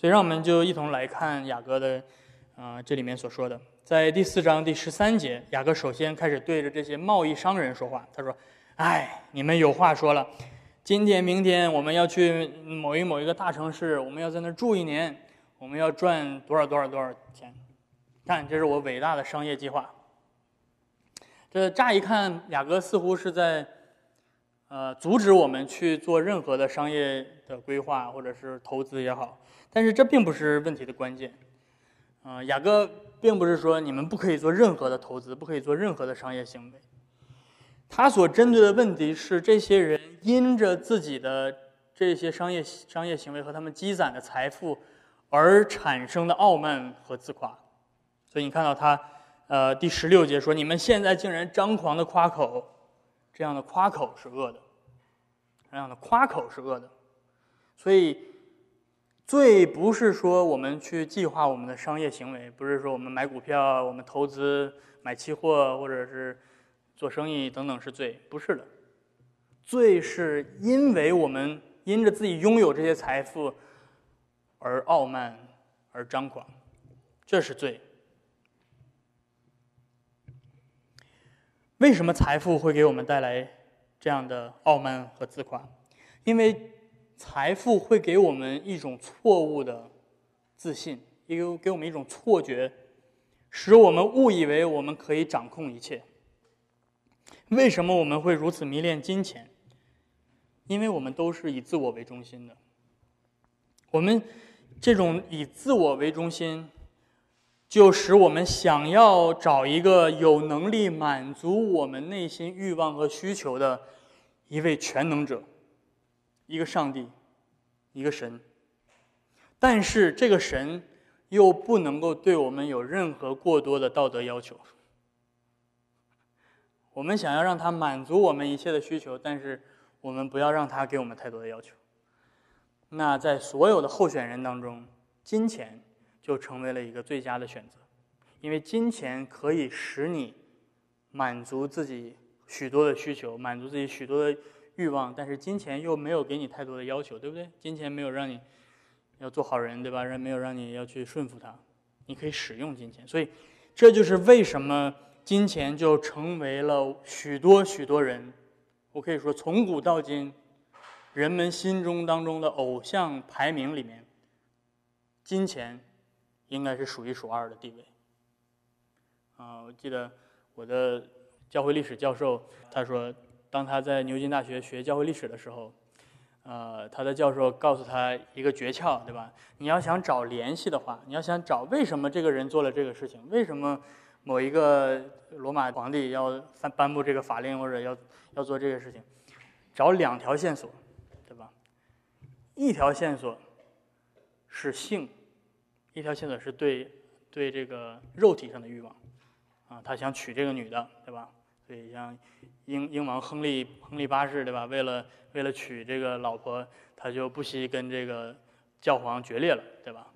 所以，让我们就一同来看雅各的，啊，这里面所说的，在第四章第十三节，雅各首先开始对着这些贸易商人说话。他说：“哎，你们有话说了，今天、明天我们要去某一某一个大城市，我们要在那儿住一年，我们要赚多少多少多少钱？看，这是我伟大的商业计划。”这乍一看，雅各似乎是在，呃，阻止我们去做任何的商业的规划或者是投资也好。但是这并不是问题的关键，啊，雅各并不是说你们不可以做任何的投资，不可以做任何的商业行为。他所针对的问题是这些人因着自己的这些商业商业行为和他们积攒的财富而产生的傲慢和自夸。所以你看到他，呃，第十六节说：“你们现在竟然张狂的夸口，这样的夸口是恶的，这样的夸口是恶的。”所以。罪不是说我们去计划我们的商业行为，不是说我们买股票、我们投资、买期货或者是做生意等等是罪，不是的。罪是因为我们因着自己拥有这些财富而傲慢而张狂，这是罪。为什么财富会给我们带来这样的傲慢和自夸？因为。财富会给我们一种错误的自信，一个给我们一种错觉，使我们误以为我们可以掌控一切。为什么我们会如此迷恋金钱？因为我们都是以自我为中心的。我们这种以自我为中心，就使我们想要找一个有能力满足我们内心欲望和需求的一位全能者。一个上帝，一个神，但是这个神又不能够对我们有任何过多的道德要求。我们想要让他满足我们一切的需求，但是我们不要让他给我们太多的要求。那在所有的候选人当中，金钱就成为了一个最佳的选择，因为金钱可以使你满足自己许多的需求，满足自己许多的。欲望，但是金钱又没有给你太多的要求，对不对？金钱没有让你要做好人，对吧？人没有让你要去顺服他，你可以使用金钱。所以，这就是为什么金钱就成为了许多许多人，我可以说从古到今，人们心中当中的偶像排名里面，金钱应该是数一数二的地位。啊，我记得我的教会历史教授他说。当他在牛津大学学教会历史的时候，呃，他的教授告诉他一个诀窍，对吧？你要想找联系的话，你要想找为什么这个人做了这个事情，为什么某一个罗马皇帝要颁布这个法令或者要要做这个事情，找两条线索，对吧？一条线索是性，一条线索是对对这个肉体上的欲望，啊，他想娶这个女的，对吧？所以，像。英英王亨利亨利八世对吧？为了为了娶这个老婆，他就不惜跟这个教皇决裂了，对吧？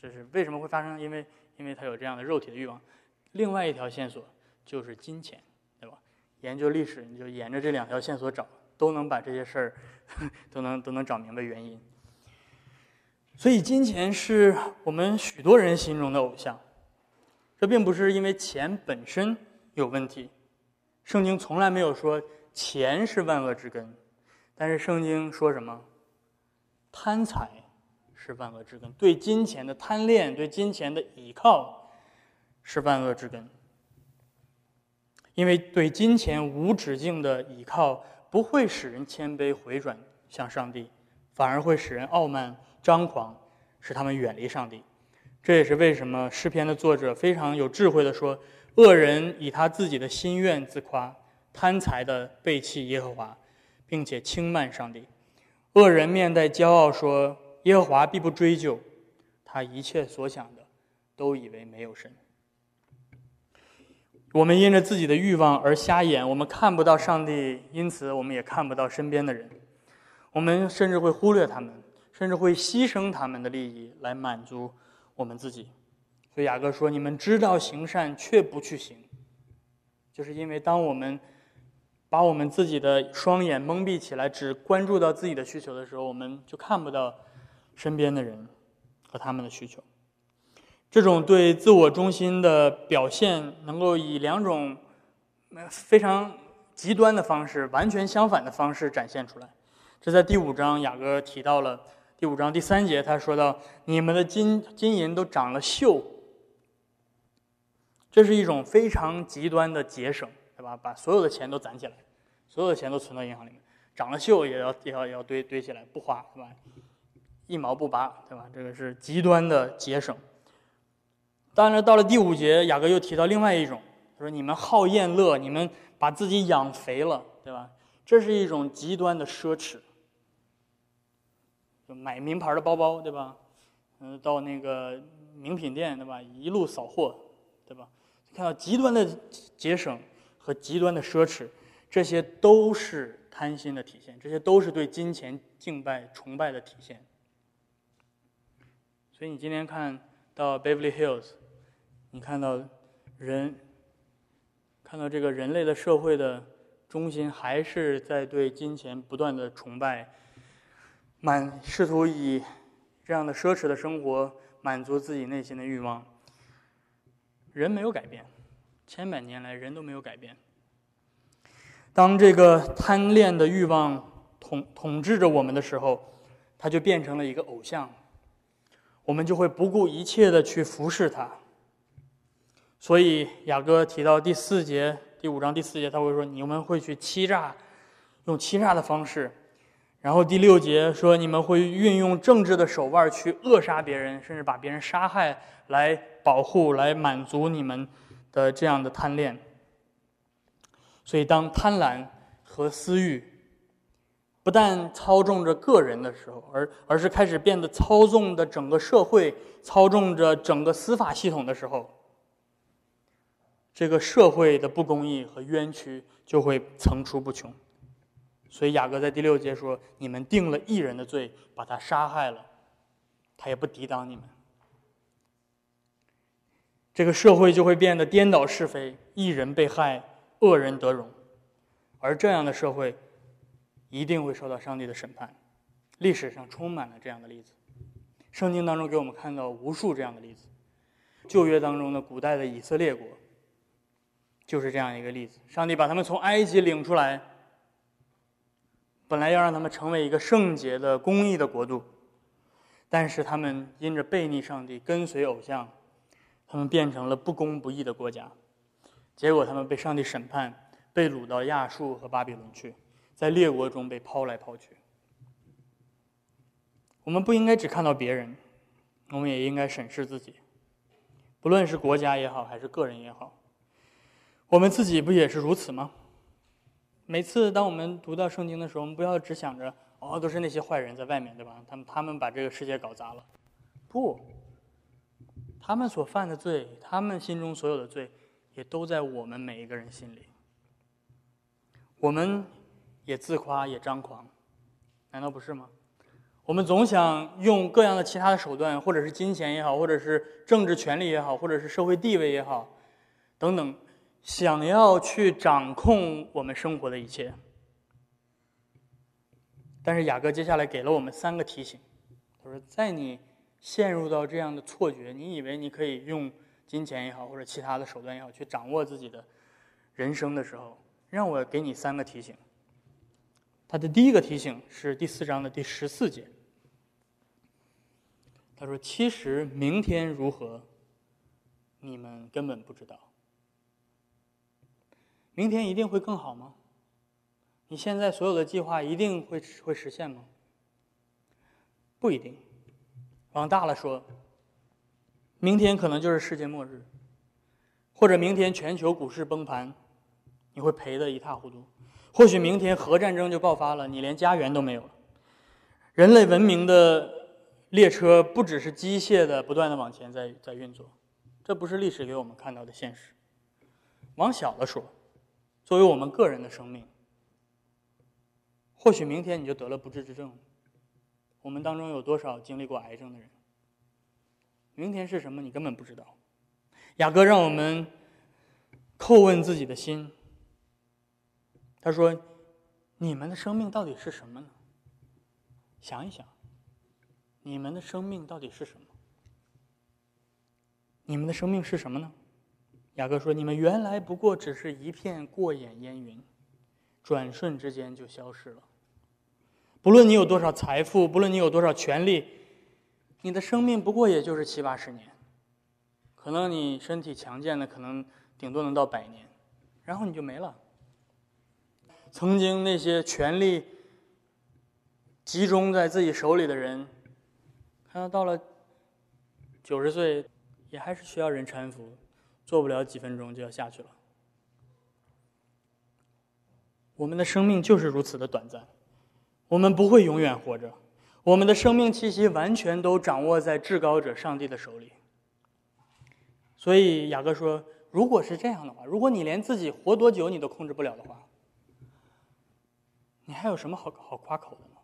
这是为什么会发生？因为因为他有这样的肉体的欲望。另外一条线索就是金钱，对吧？研究历史，你就沿着这两条线索找，都能把这些事儿 都能都能找明白原因。所以，金钱是我们许多人心中的偶像。这并不是因为钱本身有问题。圣经从来没有说钱是万恶之根，但是圣经说什么？贪财是万恶之根，对金钱的贪恋，对金钱的倚靠是万恶之根。因为对金钱无止境的倚靠，不会使人谦卑回转向上帝，反而会使人傲慢张狂，使他们远离上帝。这也是为什么诗篇的作者非常有智慧的说。恶人以他自己的心愿自夸，贪财的背弃耶和华，并且轻慢上帝。恶人面带骄傲说：“耶和华必不追究。”他一切所想的，都以为没有神。我们因着自己的欲望而瞎眼，我们看不到上帝，因此我们也看不到身边的人。我们甚至会忽略他们，甚至会牺牲他们的利益来满足我们自己。所以雅各说：“你们知道行善，却不去行，就是因为当我们把我们自己的双眼蒙蔽起来，只关注到自己的需求的时候，我们就看不到身边的人。和他们的需求。这种对自我中心的表现，能够以两种非常极端的方式、完全相反的方式展现出来。这在第五章雅各提到了，第五章第三节他说到：“你们的金金银都长了锈。”这是一种非常极端的节省，对吧？把所有的钱都攒起来，所有的钱都存到银行里面，长了锈也要也要也要堆堆起来，不花，对吧？一毛不拔，对吧？这个是极端的节省。当然，到了第五节，雅各又提到另外一种，他说：“你们好厌乐，你们把自己养肥了，对吧？这是一种极端的奢侈，买名牌的包包，对吧？嗯，到那个名品店，对吧？一路扫货，对吧？看到极端的节省和极端的奢侈，这些都是贪心的体现，这些都是对金钱敬拜、崇拜的体现。所以你今天看到 Beverly Hills。”你看到人，看到这个人类的社会的中心，还是在对金钱不断的崇拜，满试图以这样的奢侈的生活满足自己内心的欲望。人没有改变，千百年来人都没有改变。当这个贪恋的欲望统统治着我们的时候，它就变成了一个偶像，我们就会不顾一切的去服侍它。所以雅各提到第四节第五章第四节，他会说你们会去欺诈，用欺诈的方式；然后第六节说你们会运用政治的手腕去扼杀别人，甚至把别人杀害，来保护、来满足你们的这样的贪恋。所以，当贪婪和私欲不但操纵着个人的时候，而而是开始变得操纵的整个社会，操纵着整个司法系统的时候。这个社会的不公义和冤屈就会层出不穷，所以雅各在第六节说：“你们定了一人的罪，把他杀害了，他也不抵挡你们。”这个社会就会变得颠倒是非，一人被害，恶人得荣，而这样的社会一定会受到上帝的审判。历史上充满了这样的例子，圣经当中给我们看到无数这样的例子，旧约当中的古代的以色列国。就是这样一个例子，上帝把他们从埃及领出来，本来要让他们成为一个圣洁的公义的国度，但是他们因着背逆上帝、跟随偶像，他们变成了不公不义的国家，结果他们被上帝审判，被掳到亚述和巴比伦去，在列国中被抛来抛去。我们不应该只看到别人，我们也应该审视自己，不论是国家也好，还是个人也好。我们自己不也是如此吗？每次当我们读到圣经的时候，我们不要只想着哦，都是那些坏人在外面，对吧？他们他们把这个世界搞砸了。不，他们所犯的罪，他们心中所有的罪，也都在我们每一个人心里。我们也自夸，也张狂，难道不是吗？我们总想用各样的其他的手段，或者是金钱也好，或者是政治权利也好，或者是社会地位也好，等等。想要去掌控我们生活的一切，但是雅各接下来给了我们三个提醒。他说：“在你陷入到这样的错觉，你以为你可以用金钱也好，或者其他的手段也好，去掌握自己的人生的时候，让我给你三个提醒。”他的第一个提醒是第四章的第十四节。他说：“其实明天如何，你们根本不知道。”明天一定会更好吗？你现在所有的计划一定会会实现吗？不一定。往大了说，明天可能就是世界末日，或者明天全球股市崩盘，你会赔得一塌糊涂。或许明天核战争就爆发了，你连家园都没有了。人类文明的列车不只是机械的不断的往前在在运作，这不是历史给我们看到的现实。往小了说。作为我们个人的生命，或许明天你就得了不治之症。我们当中有多少经历过癌症的人？明天是什么，你根本不知道。雅各让我们叩问自己的心。他说：“你们的生命到底是什么呢？想一想，你们的生命到底是什么？你们的生命是什么呢？雅各说：“你们原来不过只是一片过眼烟云，转瞬之间就消失了。不论你有多少财富，不论你有多少权利，你的生命不过也就是七八十年。可能你身体强健的，可能顶多能到百年，然后你就没了。曾经那些权力集中在自己手里的人，看到到了九十岁，也还是需要人搀扶。”做不了几分钟就要下去了。我们的生命就是如此的短暂，我们不会永远活着。我们的生命气息完全都掌握在至高者上帝的手里。所以雅各说：“如果是这样的话，如果你连自己活多久你都控制不了的话，你还有什么好好夸口的呢？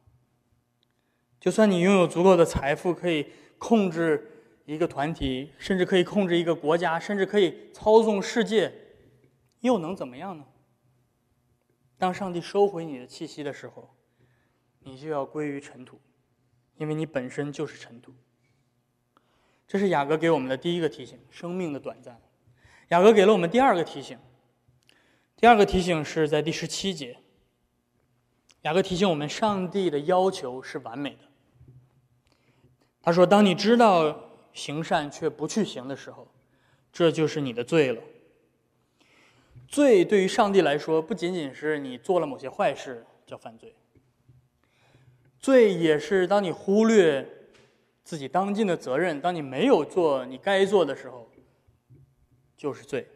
就算你拥有足够的财富，可以控制。”一个团体，甚至可以控制一个国家，甚至可以操纵世界，又能怎么样呢？当上帝收回你的气息的时候，你就要归于尘土，因为你本身就是尘土。这是雅各给我们的第一个提醒：生命的短暂。雅各给了我们第二个提醒，第二个提醒是在第十七节。雅各提醒我们，上帝的要求是完美的。他说：“当你知道。”行善却不去行的时候，这就是你的罪了。罪对于上帝来说，不仅仅是你做了某些坏事叫犯罪，罪也是当你忽略自己当尽的责任，当你没有做你该做的时候，就是罪。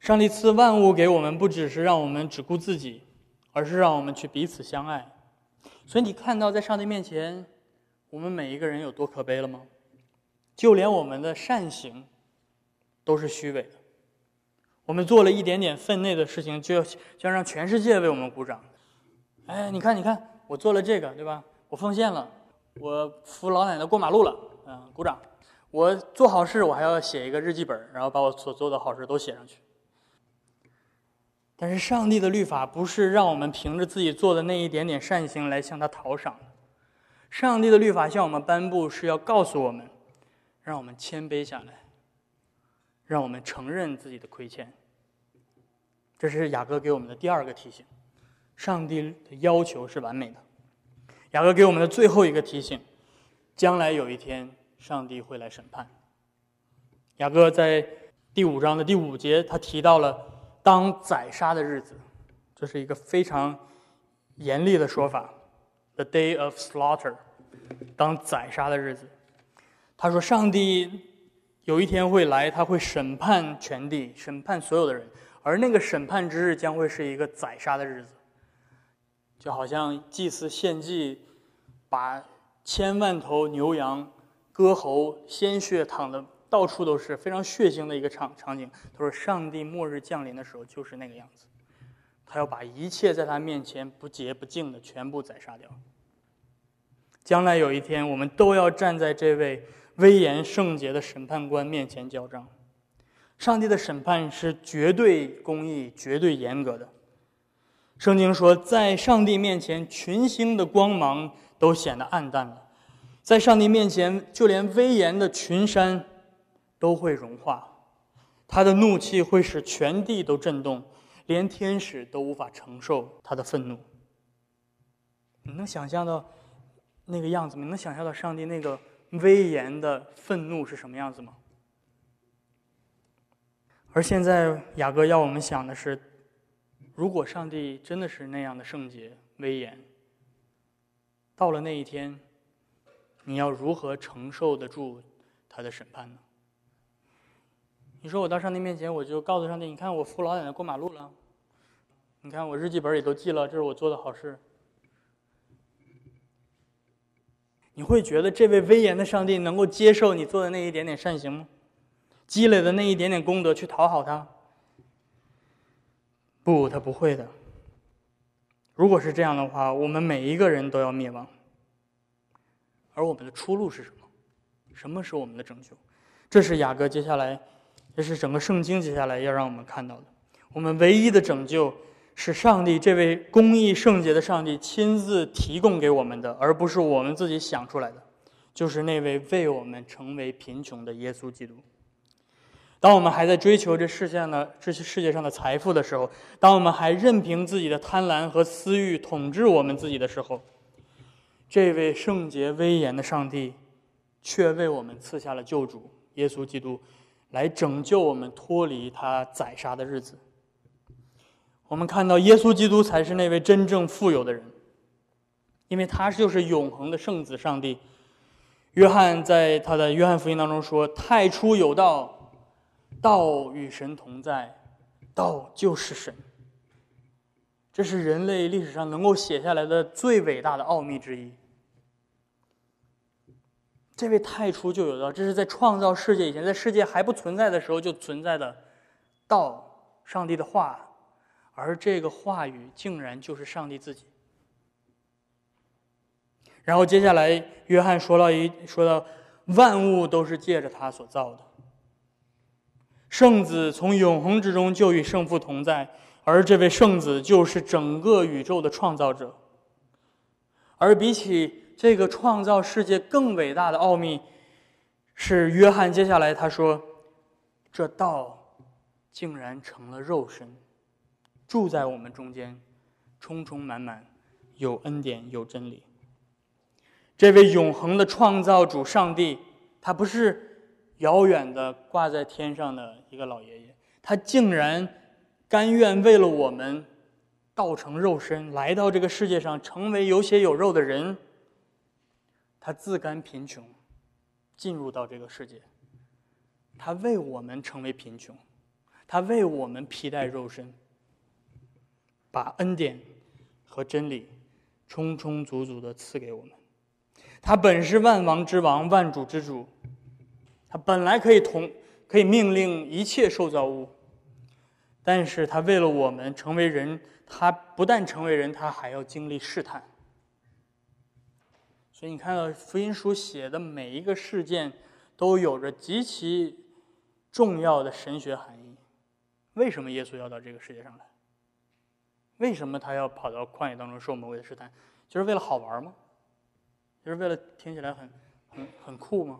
上帝赐万物给我们，不只是让我们只顾自己，而是让我们去彼此相爱。所以你看到在上帝面前，我们每一个人有多可悲了吗？就连我们的善行，都是虚伪的。我们做了一点点分内的事情，就要就要让全世界为我们鼓掌。哎，你看，你看，我做了这个，对吧？我奉献了，我扶老奶奶过马路了，嗯，鼓掌。我做好事，我还要写一个日记本，然后把我所做的好事都写上去。但是，上帝的律法不是让我们凭着自己做的那一点点善行来向他讨赏的。上帝的律法向我们颁布，是要告诉我们。让我们谦卑下来，让我们承认自己的亏欠。这是雅各给我们的第二个提醒：上帝的要求是完美的。雅各给我们的最后一个提醒：将来有一天，上帝会来审判。雅各在第五章的第五节，他提到了当宰杀的日子，这是一个非常严厉的说法：“the day of slaughter”，当宰杀的日子。他说：“上帝有一天会来，他会审判全地，审判所有的人。而那个审判之日将会是一个宰杀的日子，就好像祭司献祭，把千万头牛羊割喉，鲜血淌的到处都是，非常血腥的一个场场景。他说，上帝末日降临的时候就是那个样子，他要把一切在他面前不洁不净的全部宰杀掉。将来有一天，我们都要站在这位。”威严圣洁的审判官面前交账，上帝的审判是绝对公义、绝对严格的。圣经说，在上帝面前，群星的光芒都显得暗淡了；在上帝面前，就连威严的群山都会融化。他的怒气会使全地都震动，连天使都无法承受他的愤怒。你能想象到那个样子吗？你能想象到上帝那个？威严的愤怒是什么样子吗？而现在雅各要我们想的是，如果上帝真的是那样的圣洁、威严，到了那一天，你要如何承受得住他的审判呢？你说我到上帝面前，我就告诉上帝：“你看，我扶老奶奶过马路了，你看我日记本也都记了，这是我做的好事。”你会觉得这位威严的上帝能够接受你做的那一点点善行吗？积累的那一点点功德去讨好他？不，他不会的。如果是这样的话，我们每一个人都要灭亡。而我们的出路是什么？什么是我们的拯救？这是雅各接下来，这是整个圣经接下来要让我们看到的。我们唯一的拯救。是上帝这位公义圣洁的上帝亲自提供给我们的，而不是我们自己想出来的。就是那位为我们成为贫穷的耶稣基督。当我们还在追求这世界上的这些世界上的财富的时候，当我们还任凭自己的贪婪和私欲统治我们自己的时候，这位圣洁威严的上帝，却为我们赐下了救主耶稣基督，来拯救我们脱离他宰杀的日子。我们看到耶稣基督才是那位真正富有的人，因为他就是永恒的圣子上帝。约翰在他的约翰福音当中说：“太初有道。”道与神同在，道就是神。这是人类历史上能够写下来的最伟大的奥秘之一。这位太初就有道，这是在创造世界以前，在世界还不存在的时候就存在的道，上帝的话，而这个话语竟然就是上帝自己。然后接下来，约翰说到一说到万物都是借着他所造的。圣子从永恒之中就与圣父同在，而这位圣子就是整个宇宙的创造者。而比起这个创造世界更伟大的奥秘，是约翰接下来他说：“这道竟然成了肉身，住在我们中间，充充满满，有恩典，有真理。”这位永恒的创造主上帝，他不是。遥远的挂在天上的一个老爷爷，他竟然甘愿为了我们，道成肉身来到这个世界上，成为有血有肉的人。他自甘贫穷，进入到这个世界。他为我们成为贫穷，他为我们披戴肉身，把恩典和真理充充足足的赐给我们。他本是万王之王，万主之主。他本来可以同可以命令一切受造物，但是他为了我们成为人，他不但成为人，他还要经历试探。所以你看到福音书写的每一个事件，都有着极其重要的神学含义。为什么耶稣要到这个世界上来？为什么他要跑到旷野当中受魔鬼的试探？就是为了好玩吗？就是为了听起来很很很酷吗？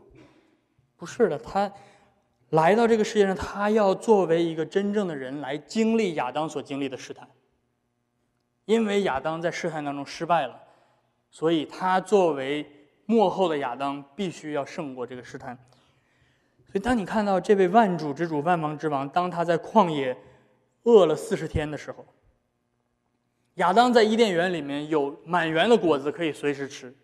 不是的，他来到这个世界上，他要作为一个真正的人来经历亚当所经历的试探。因为亚当在试探当中失败了，所以他作为幕后的亚当，必须要胜过这个试探。所以，当你看到这位万主之主、万王之王，当他在旷野饿了四十天的时候，亚当在伊甸园里面有满园的果子可以随时吃。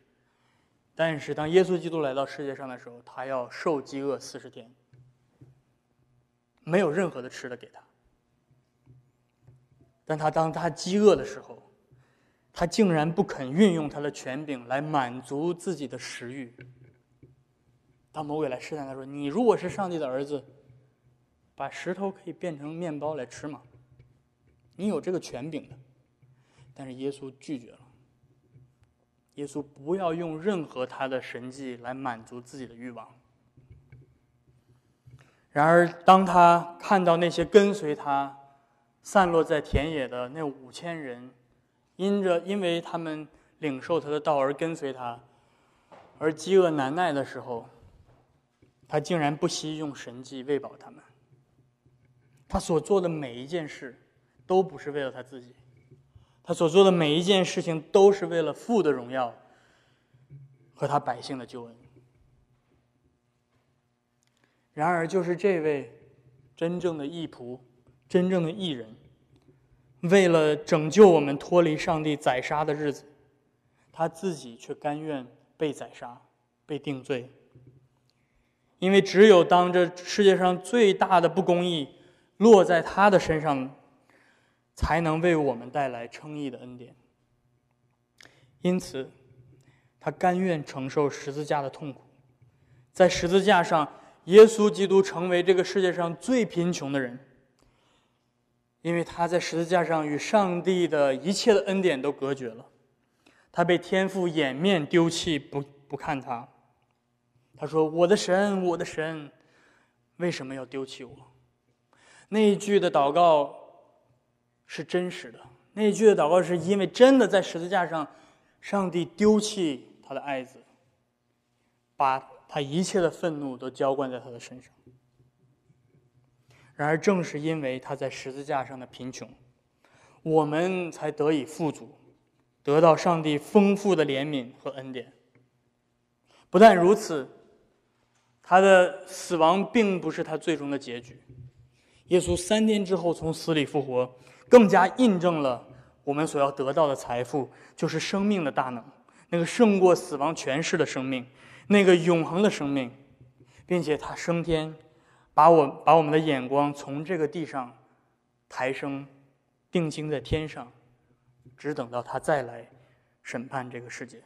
但是，当耶稣基督来到世界上的时候，他要受饥饿四十天，没有任何的吃的给他。但他当他饥饿的时候，他竟然不肯运用他的权柄来满足自己的食欲。当魔鬼来试探他说：“你如果是上帝的儿子，把石头可以变成面包来吃吗？你有这个权柄的。”但是耶稣拒绝了。耶稣不要用任何他的神迹来满足自己的欲望。然而，当他看到那些跟随他、散落在田野的那五千人，因着因为他们领受他的道而跟随他，而饥饿难耐的时候，他竟然不惜用神迹喂饱他们。他所做的每一件事，都不是为了他自己。他所做的每一件事情都是为了父的荣耀和他百姓的救恩。然而，就是这位真正的义仆、真正的义人，为了拯救我们脱离上帝宰杀的日子，他自己却甘愿被宰杀、被定罪。因为只有当这世界上最大的不公义落在他的身上。才能为我们带来称义的恩典。因此，他甘愿承受十字架的痛苦，在十字架上，耶稣基督成为这个世界上最贫穷的人，因为他在十字架上与上帝的一切的恩典都隔绝了，他被天父掩面丢弃，不不看他。他说：“我的神，我的神，为什么要丢弃我？”那一句的祷告。是真实的。那一句的祷告是因为真的在十字架上，上帝丢弃他的爱子，把他一切的愤怒都浇灌在他的身上。然而，正是因为他在十字架上的贫穷，我们才得以富足，得到上帝丰富的怜悯和恩典。不但如此，他的死亡并不是他最终的结局。耶稣三天之后从死里复活，更加印证了我们所要得到的财富，就是生命的大能，那个胜过死亡权势的生命，那个永恒的生命，并且他升天，把我把我们的眼光从这个地上抬升，定睛在天上，只等到他再来审判这个世界。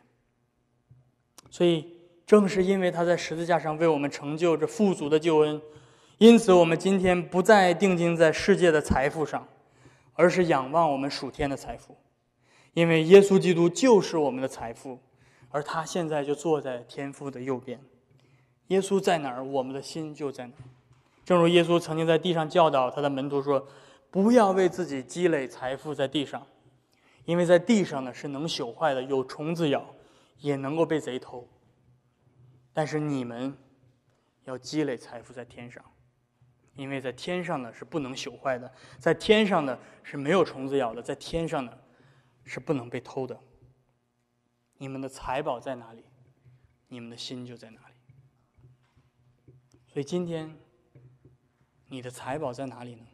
所以，正是因为他在十字架上为我们成就这富足的救恩。因此，我们今天不再定睛在世界的财富上，而是仰望我们属天的财富，因为耶稣基督就是我们的财富，而他现在就坐在天父的右边。耶稣在哪儿，我们的心就在哪儿。正如耶稣曾经在地上教导他的门徒说：“不要为自己积累财富在地上，因为在地上呢是能朽坏的，有虫子咬，也能够被贼偷。但是你们要积累财富在天上。”因为在天上呢是不能朽坏的，在天上呢是没有虫子咬的，在天上呢是不能被偷的。你们的财宝在哪里，你们的心就在哪里。所以今天，你的财宝在哪里呢？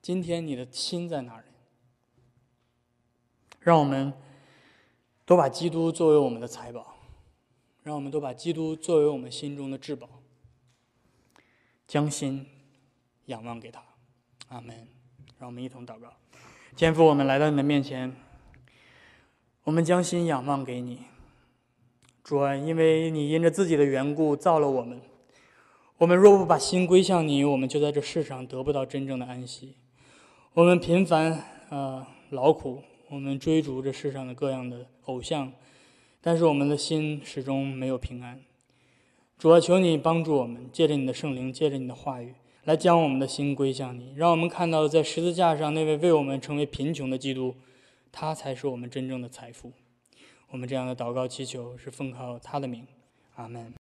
今天你的心在哪里？让我们都把基督作为我们的财宝，让我们都把基督作为我们心中的至宝。将心仰望给他，阿门。让我们一同祷告，天父，我们来到你的面前，我们将心仰望给你，主啊，因为你因着自己的缘故造了我们，我们若不把心归向你，我们就在这世上得不到真正的安息。我们频繁啊劳苦，我们追逐这世上的各样的偶像，但是我们的心始终没有平安。主啊，求你帮助我们，借着你的圣灵，借着你的话语，来将我们的心归向你，让我们看到在十字架上那位为我们成为贫穷的基督，他才是我们真正的财富。我们这样的祷告祈求，是奉靠他的名，阿门。